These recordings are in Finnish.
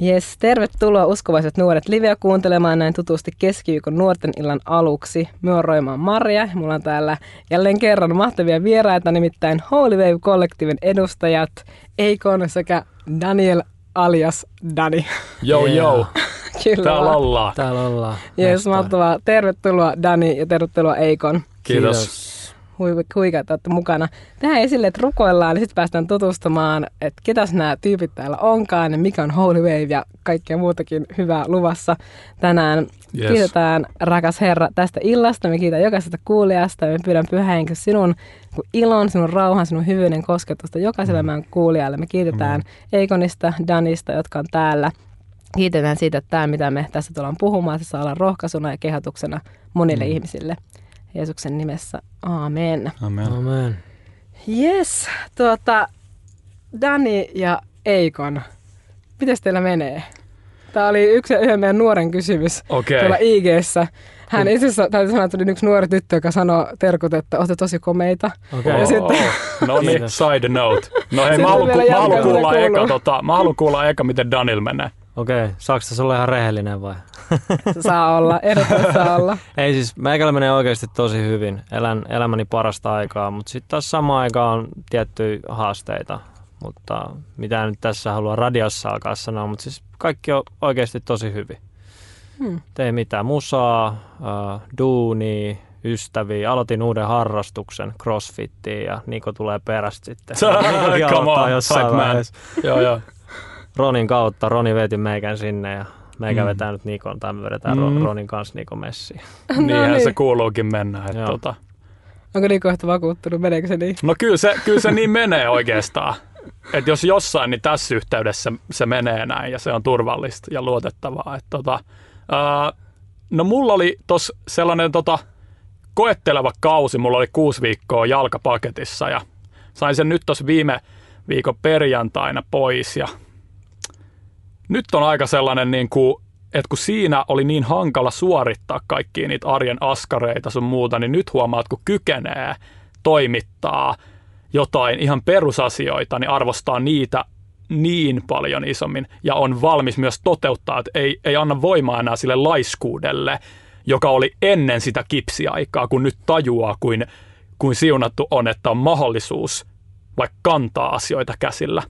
Jes, tervetuloa uskovaiset nuoret liveä kuuntelemaan näin tutusti keskiviikon nuorten illan aluksi. Me on Roimaan Maria mulla on täällä jälleen kerran mahtavia vieraita, nimittäin Holy Wave Kollektiivin edustajat Eikon sekä Daniel alias Dani. Joo, Yeah. joo. Kyllä Täällä ollaan. Täällä ollaan. Jes, mahtavaa. Tervetuloa Dani ja tervetuloa Eikon. Kiitos. Hui, huikea, että olette mukana. Tehdään esille, että rukoillaan, niin sitten päästään tutustumaan, että ketäs nämä tyypit täällä onkaan ja mikä on Holy Wave ja kaikkea muutakin hyvää luvassa tänään. Yes. Kiitetään, rakas Herra, tästä illasta. Me kiitän jokaisesta kuulijasta. Me pyydän pyhä henki sinun ilon, sinun rauhan, sinun hyvyyden kosketusta jokaiselle meidän kuulijalle. Me kiitetään Eikonista, Danista, jotka on täällä. Kiitetään siitä, että tämä, mitä me tässä tullaan puhumaan, se saa olla rohkaisuna ja kehotuksena monille mm. ihmisille. Jeesuksen nimessä. Aamen. Amen. Amen. Yes, tuota, Dani ja Eikon, miten teillä menee? Tämä oli yksi yhden meidän nuoren kysymys Okei. tuolla ig Hän itse asiassa täytyy sanoa, että tuli yksi nuori tyttö, joka sanoi terkut, että olette tosi komeita. Okei. Ja Oh, sitten- no niin, side note. No hei, mä haluan, ku, mä haluan kuulla kuuluu. eka, tota, mä haluan kuulla eka, miten Danil menee. Okei, saako tässä olla ihan rehellinen vai? Saa olla, ehdottomasti saa olla. Ei siis, meikällä menee oikeasti tosi hyvin. Elän elämäni parasta aikaa, mutta sitten taas samaan aikaan on tiettyjä haasteita. Mutta mitä nyt tässä haluan radiossa alkaa sanoa, mutta siis kaikki on oikeasti tosi hyvin. Hmm. Tee mitään musaa, duunia, ystäviä. Aloitin uuden harrastuksen, crossfittiin ja Niko tulee perästä sitten. On, jossain. Joo, joo. Ronin kautta. Roni veti meikän sinne ja meikä Mm. vetää nyt Nikon, tai me vedetään Mm. Ronin kanssa Nikon messiin. Niinhän niin. se kuuluukin mennä. Että Joo. tota. Onko Niko yhtä vakuuttunut, meneekö se niin? No kyllä se, kyllä se niin menee oikeastaan. Että jos jossain, niin tässä yhteydessä se menee näin ja se on turvallista ja luotettavaa. Et tota, ää, no mulla oli tos sellainen tota, koetteleva kausi, mulla oli kuusi viikkoa jalkapaketissa ja sain sen nyt tuossa viime viikon perjantaina pois ja nyt on aika sellainen niin kuin, että kun siinä oli niin hankala suorittaa kaikkia niitä arjen askareita sun muuta, niin nyt huomaat, kun kykenee toimittaa jotain ihan perusasioita, niin arvostaa niitä niin paljon isommin ja on valmis myös toteuttaa, että ei, ei anna voimaa enää sille laiskuudelle, joka oli ennen sitä kipsiaikaa, kun nyt tajuaa, kuin, kuin siunattu on, että on mahdollisuus vaikka kantaa asioita käsillä.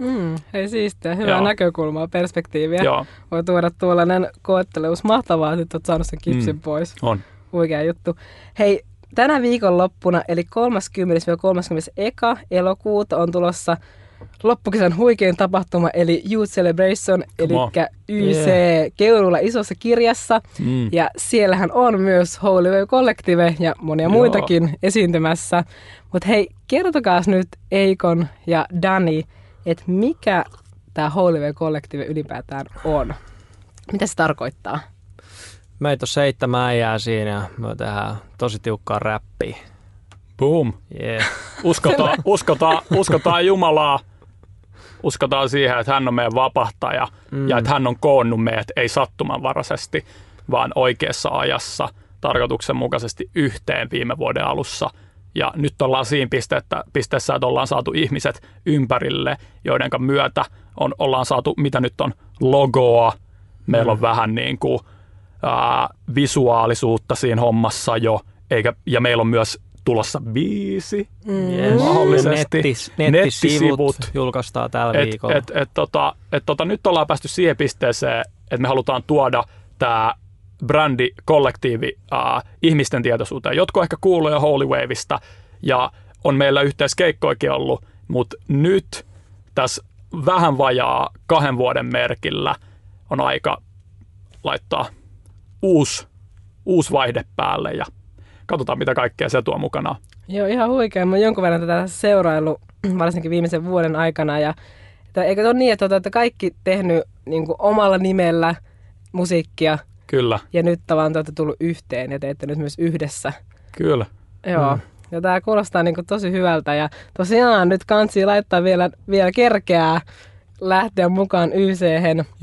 Mm, hei siistiä, hyvää Joo. näkökulmaa, perspektiiviä. Joo, Voi tuoda tuollainen koettelevuus. Mahtavaa, että olet saanut sen kipsin Mm. pois. on. Huikea juttu. Hei, tänä viikonloppuna, eli 30-31. elokuuta on tulossa loppukesän huikein tapahtuma, eli Youth Celebration, eli. YC Yeah. Keurulla isossa kirjassa. Mm. Ja siellähän on myös Holy Wave Collective ja monia Joo. muitakin esiintymässä. Mutta hei, kertokaa nyt Eikon ja Dani, että mikä tämä Collective ylipäätään on? Mitä se tarkoittaa? Meitä on seitsemän äijää siinä ja me tehdään tosi tiukkaa räppiä. Boom. Yeah. Uskotaan, uskotaan, uskotaan Jumalaa. Uskotaan siihen, että hän on meidän vapahtaja mm. ja että hän on koonnut meidät ei sattumanvaraisesti, vaan oikeassa ajassa tarkoituksenmukaisesti yhteen viime vuoden alussa. Ja nyt ollaan siinä pisteessä, pisteessä että ollaan saatu ihmiset ympärille, joiden myötä on, ollaan saatu, mitä nyt on, logoa. Meillä on vähän niin kuin, ää, visuaalisuutta siinä hommassa jo, eikä, ja meillä on myös tulossa viisi Yes. Mahdollisesti. Nettis, Nettisivut. nettisivut julkaistaan tällä et, viikolla. et, et, tota, et, tota, nyt ollaan päästy siihen pisteeseen, että me halutaan tuoda tämä brändi, kollektiivi äh, ihmisten tietoisuuteen. Jotkut ehkä kuuluu jo Holy Waveista ja on meillä yhteiskeikkoikin ollut, mutta nyt tässä vähän vajaa kahden vuoden merkillä on aika laittaa uusi, uusi vaihde päälle ja katsotaan mitä kaikkea se tuo mukanaan. Joo, ihan huikea. Mä jonkun verran tätä seuraillut, varsinkin viimeisen vuoden aikana. Ja, että eikö ole niin, että olette kaikki tehnyt niin kuin omalla nimellä musiikkia Kyllä, ja nyt tavallaan te olette tullut yhteen ja teette nyt myös yhdessä. kyllä. Joo. Mm. Ja tämä kuulostaa niin kuin tosi hyvältä ja tosiaan nyt kansi laittaa vielä, vielä kerkeää lähteä mukaan yc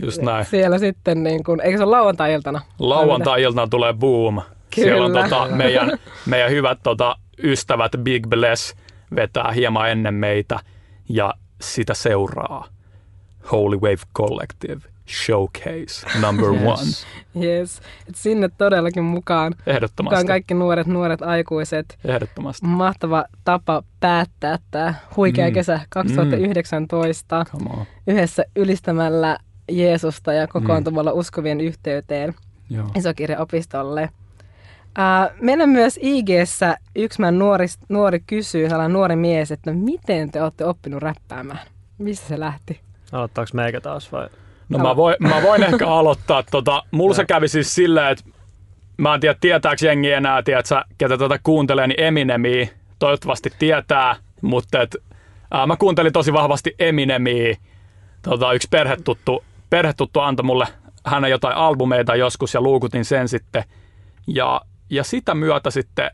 Just näin. Siellä sitten, niin kuin, eikö se ole lauantai-iltana? Lauantai-iltana tulee boom. Siellä on Kyllä. tota, meidän, meidän hyvät tota, ystävät Big Bless vetää hieman ennen meitä ja sitä seuraa Holy Wave Collective Showcase number Yes. one. Yes. Et sinne todellakin mukaan. Ehdottomasti. Mukaan kaikki nuoret, nuoret aikuiset. Ehdottomasti. Mahtava tapa päättää tämä huikea Mm. kesä 2019 Come on. yhdessä ylistämällä Jeesusta ja kokoontumalla uskovien yhteyteen Joo. isokirjaopistolle. Uh, meillä myös ig yksi meidän nuori, nuori kysyy, sellainen nuori mies, että miten te olette oppinut räppäämään? Mistä se lähti? Aloittaako meikä taas vai? No mä voin, mä voin ehkä aloittaa. Tota, mulla se kävi siis silleen, että mä en tiedä tietääkö jengi enää, tiedätkö, ketä tätä kuuntelee, niin Eminemiä toivottavasti tietää, mutta et, ää, mä kuuntelin tosi vahvasti Eminemiä. Tota, yksi perhetuttu, perhetuttu antoi mulle hänen jotain albumeita joskus ja luukutin sen sitten. Ja, ja sitä myötä sitten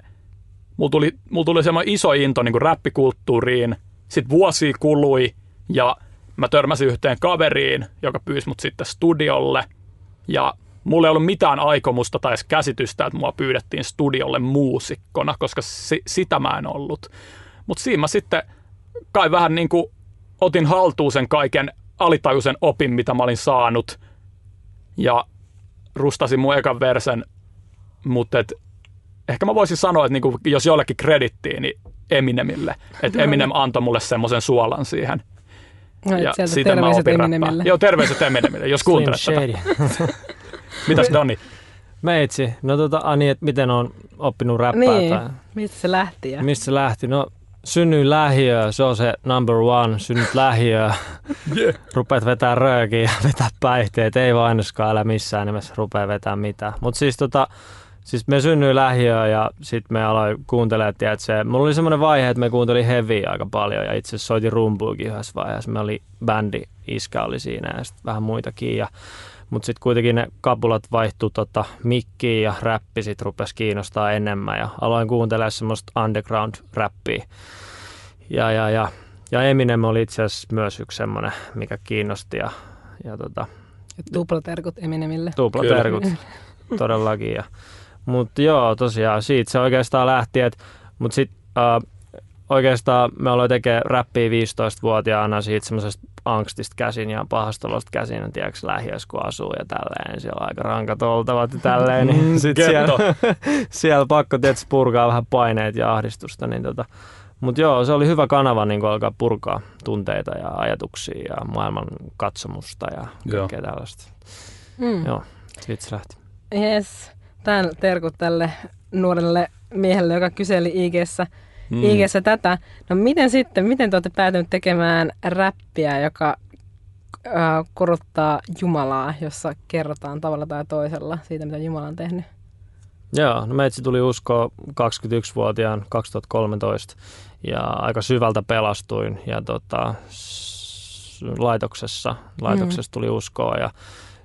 mulla tuli, mulla tuli semmoinen iso into niin kuin räppikulttuuriin. Sitten vuosi kului ja mä törmäsin yhteen kaveriin, joka pyysi mut sitten studiolle. Ja mulla ei ollut mitään aikomusta tai edes käsitystä, että mua pyydettiin studiolle muusikkona, koska si- sitä mä en ollut. Mutta siinä mä sitten kai vähän niin kuin otin haltuun sen kaiken alitajuisen opin, mitä mä olin saanut. Ja rustasin mun ekan versen, mutta et, ehkä mä voisin sanoa, että niinku, jos jollekin kredittiin, niin Eminemille. Että Eminem antoi mulle semmoisen suolan siihen. No, Ja siitä mä opin. Eminemille. Joo, terveiset Eminemille, jos kuuntelet tätä. Shady. Mitäs Doni? Meitsi. No tota, Ani, että miten on oppinut räppää Niin, tai mistä se lähti? Ja... mistä se lähti? No synnyin lähiöö, se on se number one, synnyt lähiöö. Yeah. Rupeat vetää röökiä ja vetää päihteet, ei vainoskaan älä missään nimessä rupea vetää mitään. Mutta siis tota, siis me synnyin lähiöön ja sitten me aloin kuuntelemaan, että se, mulla oli semmoinen vaihe, että me kuuntelin heavyä aika paljon ja itse asiassa soitin rumpuukin yhdessä vaiheessa. Me oli bändi, iskä oli siinä ja sitten vähän muitakin ja mutta sitten kuitenkin ne kapulat vaihtui tota, mikkiin ja räppi sitten rupesi kiinnostaa enemmän ja aloin kuuntelemaan semmoista underground-räppiä. Ja, ja, ja, ja Eminem oli itse asiassa myös yksi semmoinen, mikä kiinnosti ja, ja tota, Tuplaterkut Eminemille. tuplaterkut todellakin. Ja, mutta joo, tosiaan siitä se oikeastaan lähti, mutta sitten äh, oikeastaan me aloin tekemään räppiä 15-vuotiaana siitä semmoisesta angstista käsin ja pahastolosta käsin, tiedätkö, lähiössä kun asuu ja tälleen, siellä on aika rankat oltavat ja tälleen, niin Mm, sit siellä, siellä pakko tietysti purkaa vähän paineet ja ahdistusta, niin tota, mutta joo, se oli hyvä kanava niin alkaa purkaa tunteita ja ajatuksia ja maailman katsomusta ja Joo. kaikkea tällaista. Mm. Joo, siitä se lähti. Yes. Tän terkut tälle nuorelle miehelle, joka kyseli IG-ssä, Mm. IG-ssä tätä. No miten sitten, miten te olette päätyneet tekemään räppiä, joka äh, korottaa Jumalaa, jossa kerrotaan tavalla tai toisella siitä, mitä Jumala on tehnyt? Joo, no meitsi tuli uskoa 21-vuotiaan 2013 ja aika syvältä pelastuin ja tota, s- laitoksessa, laitoksessa tuli uskoa ja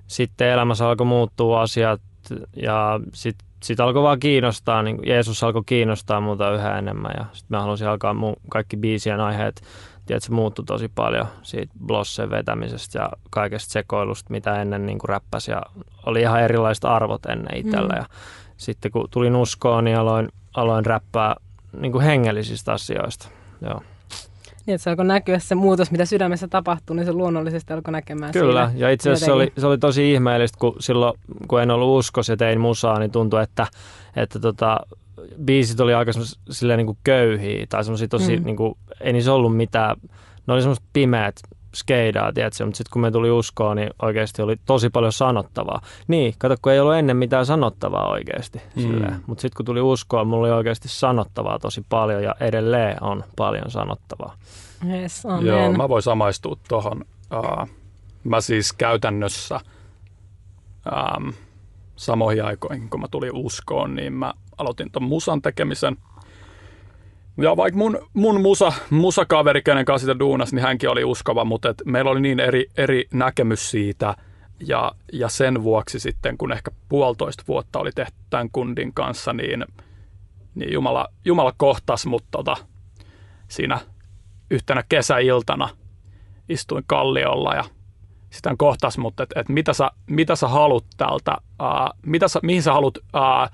sitten elämässä alkoi muuttua asiat ja sitten sit alkoi vaan kiinnostaa, niin Jeesus alkoi kiinnostaa muuta yhä enemmän ja sitten mä halusin alkaa mu- kaikki biisien aiheet, tiedät, se muuttui tosi paljon siitä blossen vetämisestä ja kaikesta sekoilusta, mitä ennen niin kuin räppäsi ja oli ihan erilaiset arvot ennen itsellä Mm. ja sitten kun tulin uskoon, niin aloin, aloin räppää niin kuin hengellisistä asioista. Joo. Niin, että se alkoi näkyä se muutos, mitä sydämessä tapahtuu, niin se luonnollisesti alkoi näkemään Kyllä, siinä. ja itse asiassa se oli, se oli tosi ihmeellistä, kun silloin, kun en ollut uskos ja tein musaa, niin tuntui, että, että tota, biisit oli aika silleen niin kuin köyhiä, tai semmoisia tosi, Mm. niin kuin, ei niissä ollut mitään, ne oli semmoista pimeät skeidaa, tiedätkö, mutta sitten kun me tuli uskoon, niin oikeasti oli tosi paljon sanottavaa. Niin, kato, kun ei ollut ennen mitään sanottavaa oikeasti. Mm. Mutta sitten kun tuli uskoon, mulla oli oikeasti sanottavaa tosi paljon, ja edelleen on paljon sanottavaa. Yes, amen. Joo, mä voin samaistua tuohon. Uh, mä siis käytännössä um, samoihin aikoihin, kun mä tulin uskoon, niin mä aloitin ton musan tekemisen. Ja vaikka mun, mun musa, musakaveri, kenen kanssa sitä duunas, niin hänkin oli uskova, mutta et meillä oli niin eri, eri näkemys siitä. Ja, ja sen vuoksi sitten, kun ehkä puolitoista vuotta oli tehty tämän kundin kanssa, niin, niin Jumala, Jumala kohtasi mut tota, siinä yhtenä kesäiltana istuin kalliolla ja sitten kohtas mut, että et mitä, sä, mitä sä haluat täältä, ää, mitä sä, mihin sä haluat ää,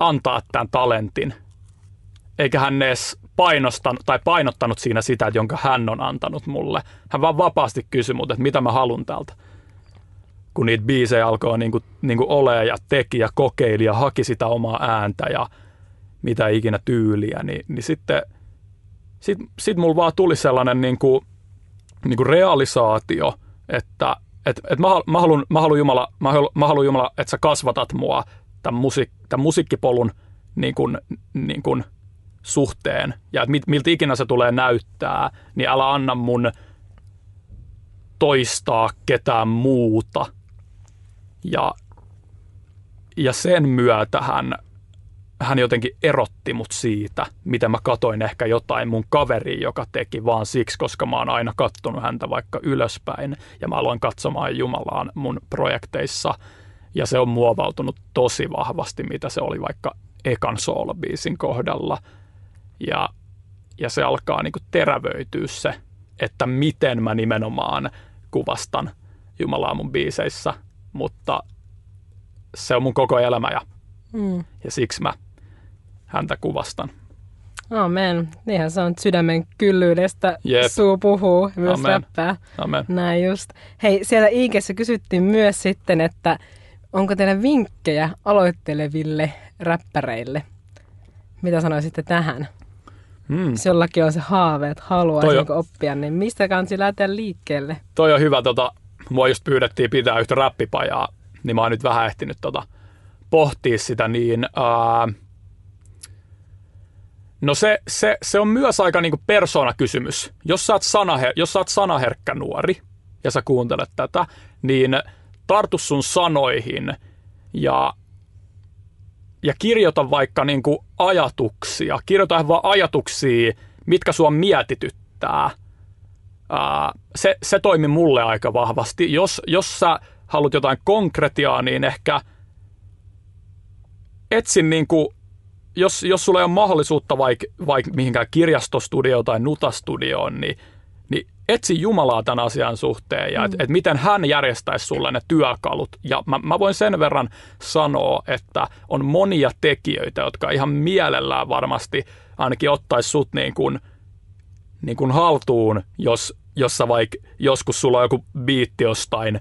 antaa tämän talentin. Eikä hän edes painostanut tai painottanut siinä sitä, että jonka hän on antanut mulle. Hän vaan vapaasti kysyi mut, että mitä mä halun täältä. Kun niitä biisejä alkoi niinku, niinku ole ja teki ja kokeili ja haki sitä omaa ääntä ja mitä ikinä tyyliä, niin, niin sitten sit, sit mulla vaan tuli sellainen niinku, niinku realisaatio, että et, et mä, mä, haluan, mä, haluan Jumala, haluan, mä haluan Jumala, että sä kasvatat mua tämän, musiik, tämän musiikkipolun niin kuin, niin kuin suhteen ja että miltä ikinä se tulee näyttää, niin älä anna mun toistaa ketään muuta. Ja, ja sen myötä hän, hän jotenkin erotti mut siitä, miten mä katoin ehkä jotain mun kaveri, joka teki vaan siksi, koska mä oon aina kattonut häntä vaikka ylöspäin. Ja mä aloin katsomaan Jumalaan mun projekteissa. Ja se on muovautunut tosi vahvasti, mitä se oli vaikka ekan soolobiisin kohdalla ja, ja se alkaa niin kuin terävöityä se, että miten mä nimenomaan kuvastan Jumalaa mun biiseissä, mutta se on mun koko elämä ja, mm. ja siksi mä häntä kuvastan. Amen. Niinhän se on sydämen kyllyydestä Jep. suu puhuu myös Amen. räppää. Amen. Näin just. Hei, siellä Iikessä kysyttiin myös sitten, että onko teillä vinkkejä aloitteleville räppäreille? Mitä sanoisitte tähän? Mm. Jos jollakin on se haave, että haluaisi niin oppia, niin mistä kansi lähteä liikkeelle? Toi on hyvä. Tota, mua just pyydettiin pitää yhtä räppipajaa, niin mä oon nyt vähän ehtinyt tota, pohtia sitä, niin ää, no se, se, se, on myös aika niinku persoonakysymys. Jos sä, oot sanaher, jos sä oot sanaherkkä nuori ja sä kuuntelet tätä, niin tartu sun sanoihin ja ja kirjoita vaikka niin kuin ajatuksia. Kirjoita vaan ajatuksia, mitkä sua mietityttää. Ää, se, se toimi mulle aika vahvasti. Jos, jos sä haluat jotain konkretiaa, niin ehkä etsin niin kuin, jos, jos sulla ei ole mahdollisuutta vaikka vaik mihinkään kirjastostudioon tai nutastudioon, niin etsi Jumalaa tämän asian suhteen ja mm. että et miten hän järjestäisi sulle ne työkalut. Ja mä, mä voin sen verran sanoa, että on monia tekijöitä, jotka ihan mielellään varmasti ainakin ottaisi sut niin kuin, niin kuin haltuun, jos, jos sä vaikka joskus sulla on joku biitti jostain,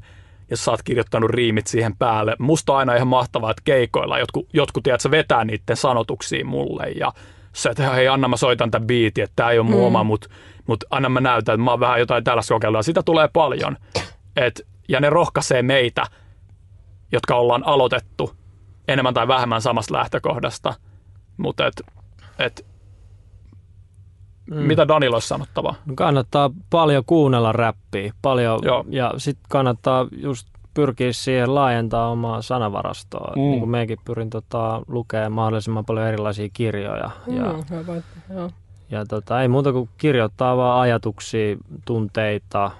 ja sä oot kirjoittanut riimit siihen päälle. Musta on aina ihan mahtavaa, että keikoilla jotkut, jotkut tiedät, vetää niiden sanotuksia mulle ja sä, että hei Anna mä soitan tämän biitin, että tää ei ole mun mm. oma, mutta mutta anna mä näytän, että mä oon vähän jotain tällaista kokeillut. Ja sitä tulee paljon. Et, ja ne rohkaisee meitä, jotka ollaan aloitettu enemmän tai vähemmän samasta lähtökohdasta. Mutta et, et, mm. mitä Danilla olisi sanottavaa? No kannattaa paljon kuunnella räppiä. Paljon, Joo. ja sitten kannattaa just pyrkiä siihen laajentaa omaa sanavarastoa. Mm. Niin kuin mekin pyrin tota, lukemaan mahdollisimman paljon erilaisia kirjoja. Mm, ja, hyvä joo. Ja tota, ei muuta kuin kirjoittaa vaan ajatuksia, tunteita,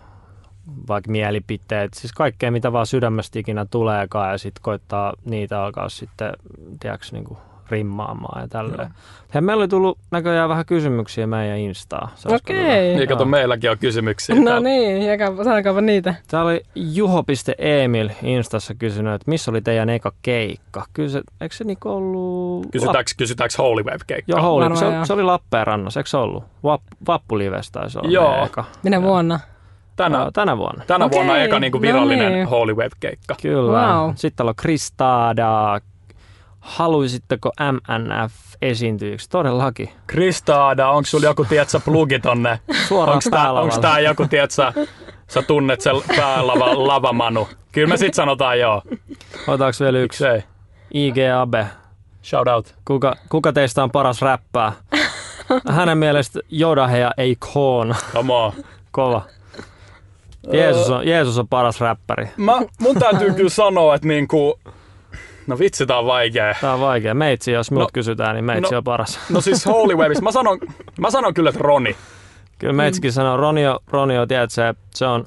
vaikka mielipiteet, siis kaikkea mitä vaan sydämestä ikinä tuleekaan ja sitten koittaa niitä alkaa sitten, tiedätkö, niin kuin rimmaamaan ja tälleen. Ja meillä oli tullut näköjään vähän kysymyksiä meidän Instaa. Okei. Niin kato, meilläkin on kysymyksiä. No täällä. niin, sanokaapa niitä. Täällä oli Juho.Emil Instassa kysynyt, että missä oli teidän eka keikka? Kyllä se, eikö se niinku ollut... Kysytäänkö, kysytäänkö Holy Wave keikka? Joo, Holy, se, se, oli Lappeenrannassa, eikö se ollut? Vapp, Vappulives taisi olla Joo. eka. Minä vuonna? Tänä, no, tänä vuonna. Tänä okay. vuonna eka niin kuin virallinen no niin. Holy Wave-keikka. Kyllä. Wow. Sitten täällä on Kristada, haluaisitteko MNF esiintyjiksi? Todellakin. Kristaada, onko sulla joku, tietsä, plugi tonne? Suoraan Onko tää joku, tietsä, sä tunnet sen päälava, lavamanu? Kyllä me sit sanotaan joo. Otaks vielä yksi? Miksei? IGAB. Shout out. Kuka, kuka teistä on paras räppää? Hänen mielestä Jodaheja ei koon. Come on. Kova. Jeesus on, Jeesus on paras räppäri. Mä, mun täytyy kyllä sanoa, että niinku, No vitsi, tää on vaikea. Tää on vaikea. Meitsi, jos mut no, kysytään, niin meitsi no, on paras. No siis Holy Waves. Mä sanon, mä sanon kyllä, että Roni. Kyllä meitsikin mm. sanoo. Ronio, Ronio tiedät, se, se on,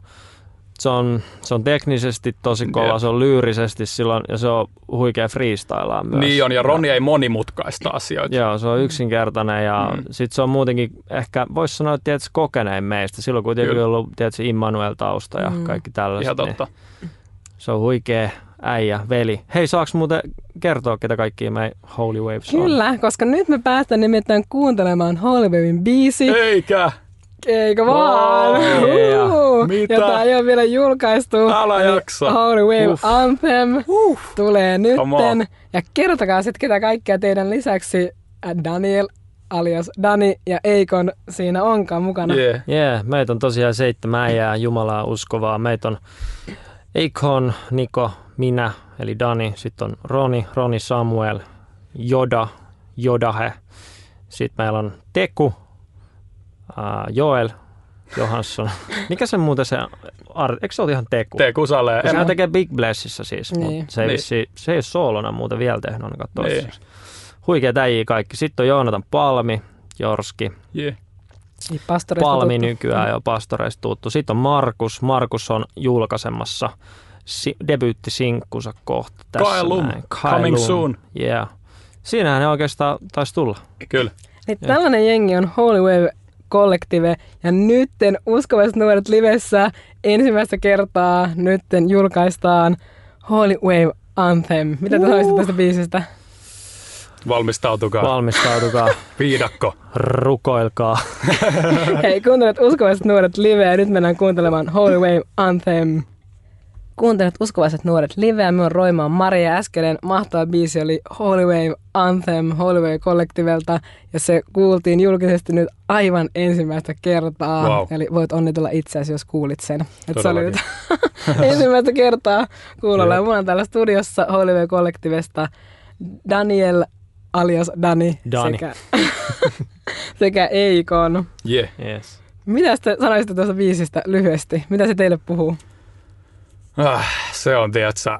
se on, se on teknisesti tosi kova, yeah. se on lyyrisesti silloin ja se on huikea freestylaa myös. Niin on, ja Roni ei monimutkaista asioita. Joo, se on yksinkertainen ja mm. sitten se on muutenkin ehkä, voisi sanoa, että tiedätkö, kokenein meistä. Silloin kuitenkin Kyllä. ollut, tiedätkö, Immanuel tausta ja mm. kaikki tällaiset. Ihan totta. Niin se on huikea äijä, veli. Hei, saaks muuten kertoa, ketä kaikkia me Holy Waves on? Kyllä, koska nyt me päästään nimittäin kuuntelemaan Holy Wavein biisi. Eikä! Eikö vaan? Wow. Yeah. Uh, Mitä? Jota ei ole vielä julkaistu. Älä Eli jaksa. Holy Wave Uff. Anthem tulee Come on. nytten. Ja kertokaa sitten, ketä kaikkia teidän lisäksi äh, Daniel alias Dani ja Eikon siinä onkaan mukana. Yeah. Jee, yeah, meitä on tosiaan seitsemän äijää Jumalaa uskovaa. Meitä on Eikon, Niko, minä, eli Dani. Sitten on Roni, Roni Samuel, Joda, Jodahe. Sitten meillä on Teku, äh, Joel, Johansson. Mikä se muuten se, ar- eikö se ole ihan Teku? Tee kusalee. Ja sehän tekee Big Blessissa siis, Niin. mutta se ei, Niin. vissi, se ei ole soolona muuten vielä tehnyt ainakaan Niin. Huikeat äijä kaikki. Sitten on Joonatan Palmi, Jorski, Yeah. Niin Palmi tuttu. nykyään jo pastoreista tuttu. Sitten on Markus. Markus on julkaisemassa si- debyyttisinkkunsa kohta tässä Kaelum. näin. Coming soon. Yeah. Siinähän ne oikeastaan taisi tulla. Kyllä. Niin tällainen jengi on Holy Wave Collective ja nytten uskovaiset nuoret livessä ensimmäistä kertaa nytten julkaistaan Holy Wave Anthem. Mitä te sanoisitte tästä biisistä? Valmistautukaa. Valmistautukaa, Viidakko. rukoilkaa. Hei, kuuntelet uskovaiset nuoret liveä ja nyt mennään kuuntelemaan Holy Wave Anthem. Kuuntelet uskovaiset nuoret liveä. Minun Roima on Maria äskeinen. Mahtava biisi oli Holy Wave Anthem Holy Wave Collectivelta ja se kuultiin julkisesti nyt aivan ensimmäistä kertaa. Wow. Eli voit onnitella itseäsi, jos kuulit sen. Et se oli nyt ensimmäistä kertaa kuulolla. Mulla on täällä studiossa Holy Wave Collectivesta Daniel alias Dani, Dani. sekä, sekä Eikon. Yeah. Yes. Mitä te sanoisitte tuosta biisistä lyhyesti? Mitä se teille puhuu? Ah, se on, tiedätkö,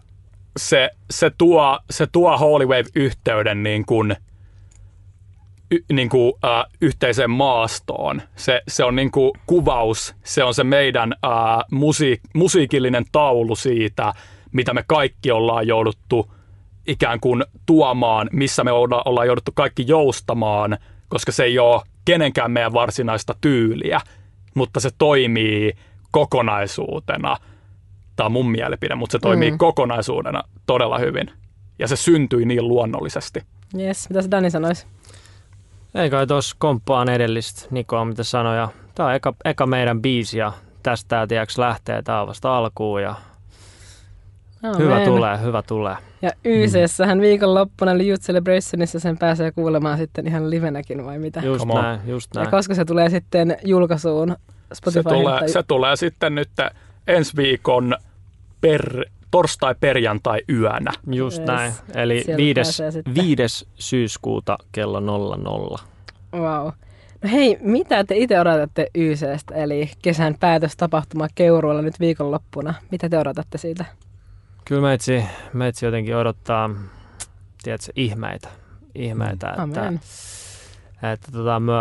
se, se, tuo, se tuo Holy Wave-yhteyden niin kuin, y, niin kuin, äh, yhteiseen maastoon. Se, se on niin kuin kuvaus, se on se meidän äh, musiik, musiikillinen taulu siitä, mitä me kaikki ollaan jouduttu ikään kuin tuomaan, missä me olla, ollaan jouduttu kaikki joustamaan, koska se ei ole kenenkään meidän varsinaista tyyliä, mutta se toimii kokonaisuutena. Tämä on mun mielipide, mutta se toimii Mm. kokonaisuudena todella hyvin. Ja se syntyi niin luonnollisesti. Yes, mitä se Dani sanoisi? Ei kai tuossa komppaan edellistä Nikoa, mitä sanoi. Tämä on eka, eka meidän biisi ja tästä tämä lähtee. Tämä on vasta alkuun ja Amen. hyvä tulee, hyvä tulee. Ja YCssähän viikonloppuna eli Youth Celebrationissa sen pääsee kuulemaan sitten ihan livenäkin vai mitä? Just Come on. näin, just Ja näin. koska se tulee sitten julkaisuun Se Spotify tulee, se tulee sitten nyt ensi viikon per, torstai-perjantai-yönä. Just Yes. näin. Eli Sieltä viides, pääsee sitten. viides syyskuuta kello 00. Wow. No hei, mitä te itse odotatte YCstä, eli kesän päätöstapahtuma Keuruulla nyt viikonloppuna? Mitä te odotatte siitä? Kyllä meitsi, meitsi jotenkin odottaa, tiedätkö, ihmeitä. Ihmeitä, että, Amen. että tota, me,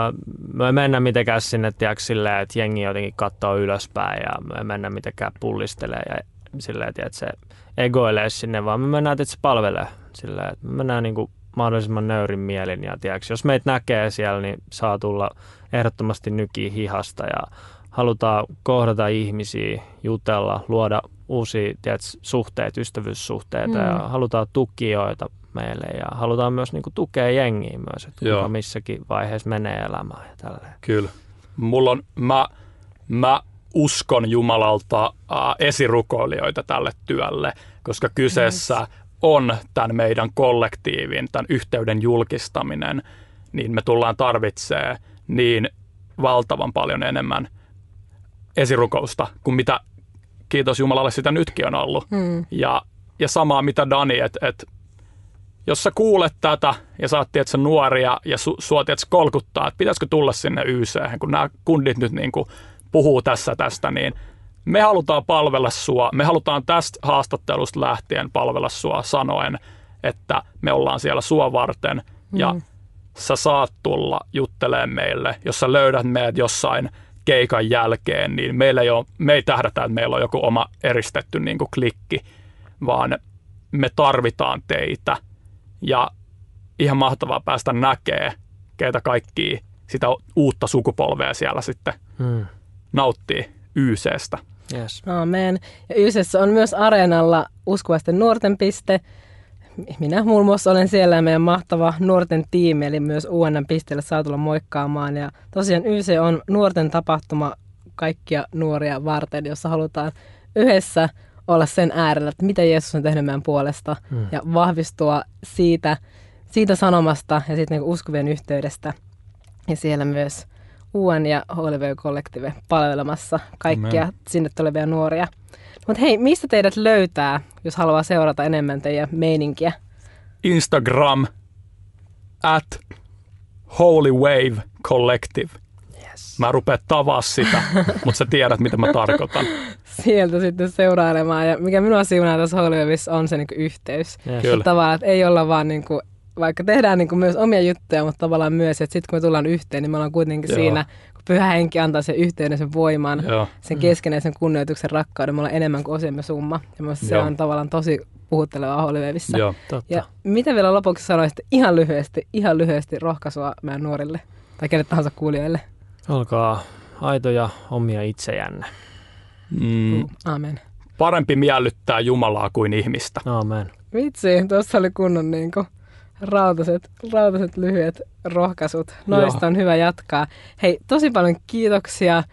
me ei mennä mitenkään sinne, tiedätkö, silleen, että jengi jotenkin katsoo ylöspäin ja me ei mennä mitenkään pullistelee ja silleen, tiedätkö, se egoilee sinne, vaan me mennään, että se palvelee silleen, että me mennään niin kuin mahdollisimman nöyrin mielin ja tiedätkö, jos meitä näkee siellä, niin saa tulla ehdottomasti nykiä hihasta ja halutaan kohdata ihmisiä, jutella, luoda uusia tiedätkö, suhteita, ystävyyssuhteita Mm. ja halutaan tukijoita meille ja halutaan myös niin kuin, tukea jengiä myös, että Joo. kuka missäkin vaiheessa menee elämään ja tälleen. Kyllä. Mulla on, mä, mä uskon Jumalalta äh, esirukoilijoita tälle työlle, koska kyseessä on tämän meidän kollektiivin, tämän yhteyden julkistaminen, niin me tullaan tarvitsee niin valtavan paljon enemmän esirukousta kuin mitä, kiitos Jumalalle, sitä nytkin on ollut. Hmm. Ja, ja samaa mitä Dani, että et, jos sä kuulet tätä ja sä oot tiedätkö, nuoria ja su, sua tiedätkö, kolkuttaa, että pitäisikö tulla sinne YC, kun nämä kundit nyt niin kuin puhuu tässä tästä, niin me halutaan palvella sua. Me halutaan tästä haastattelusta lähtien palvella sua sanoen, että me ollaan siellä sua varten ja Mm. sä saat tulla juttelemaan meille. Jos sä löydät meidät jossain keikan jälkeen, niin meillä ei ole, me ei tähdätä, että meillä on joku oma eristetty niin kuin klikki, vaan me tarvitaan teitä. Ja ihan mahtavaa päästä näkee, keitä kaikki sitä uutta sukupolvea siellä sitten Hmm. nauttii YCstä. Yes. Amen. Ja Ysessä on myös areenalla uskovaisten nuorten piste. Minä muun muassa olen siellä meidän mahtava nuorten tiimi, eli myös UNN pisteelle saa tulla moikkaamaan. Ja tosiaan YC on nuorten tapahtuma kaikkia nuoria varten, jossa halutaan yhdessä olla sen äärellä, että mitä Jeesus on tehnyt meidän puolesta Mm. ja vahvistua siitä, siitä sanomasta ja siitä niin uskovien yhteydestä. Ja siellä myös UN ja HLV Collective palvelemassa kaikkia Amen. sinne tulevia nuoria. Mutta hei, mistä teidät löytää, jos haluaa seurata enemmän teidän meininkiä? Instagram at Holy Wave Collective. Yes. Mä rupean tavaa sitä, mutta sä tiedät, mitä mä tarkoitan. Sieltä sitten seurailemaan. Ja mikä minua siunaa tässä HLVissä on se niin yhteys. Yes. Kyllä. Tavallaan, että ei olla vaan niin kuin, vaikka tehdään niin kuin myös omia juttuja, mutta tavallaan myös, että sitten kun me tullaan yhteen, niin me ollaan kuitenkin Joo. siinä, kun pyhä henki antaa sen yhteyden, sen voiman, Joo. sen keskenäisen kunnioituksen rakkauden, me ollaan enemmän kuin osiemme summa. Ja minusta se on tavallaan tosi puhuttelevaa Holivevissä. Joo. Totta. Ja mitä vielä lopuksi sanoisitte ihan lyhyesti, ihan lyhyesti rohkaisua meidän nuorille tai kenet tahansa kuulijoille? Olkaa aitoja omia itsejänne. Mm, Amen. parempi miellyttää Jumalaa kuin ihmistä. Amen. Vitsi, tuossa oli kunnon niin kuin, rautaset, rautaset lyhyet rohkaisut. Noista Joo. on hyvä jatkaa. Hei, tosi paljon kiitoksia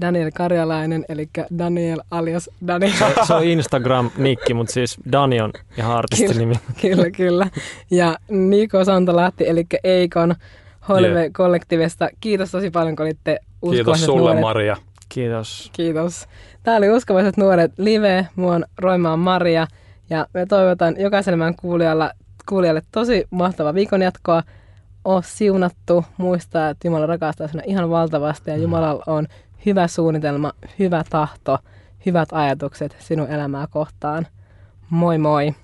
Daniel Karjalainen, eli Daniel alias Daniel. Se on Instagram-nikki, mutta siis Dani on ihan artistinimi. kyllä, kyllä. Ja Niko Santalahti, eli Eikon Holve Kollektiivista. Kiitos tosi paljon, kun olitte Kiitos sulle, nuoret. Maria. Kiitos. Kiitos. Tämä oli Uskovaiset nuoret live. Mua on Roimaan Maria. Ja me toivotan jokaiselle meidän kuulijalle, kuulijalle tosi mahtavaa viikon jatkoa. Oo siunattu. Muistaa, että Jumala rakastaa sinua ihan valtavasti. Ja Jumalalla on hyvä suunnitelma, hyvä tahto, hyvät ajatukset sinun elämää kohtaan. Moi moi!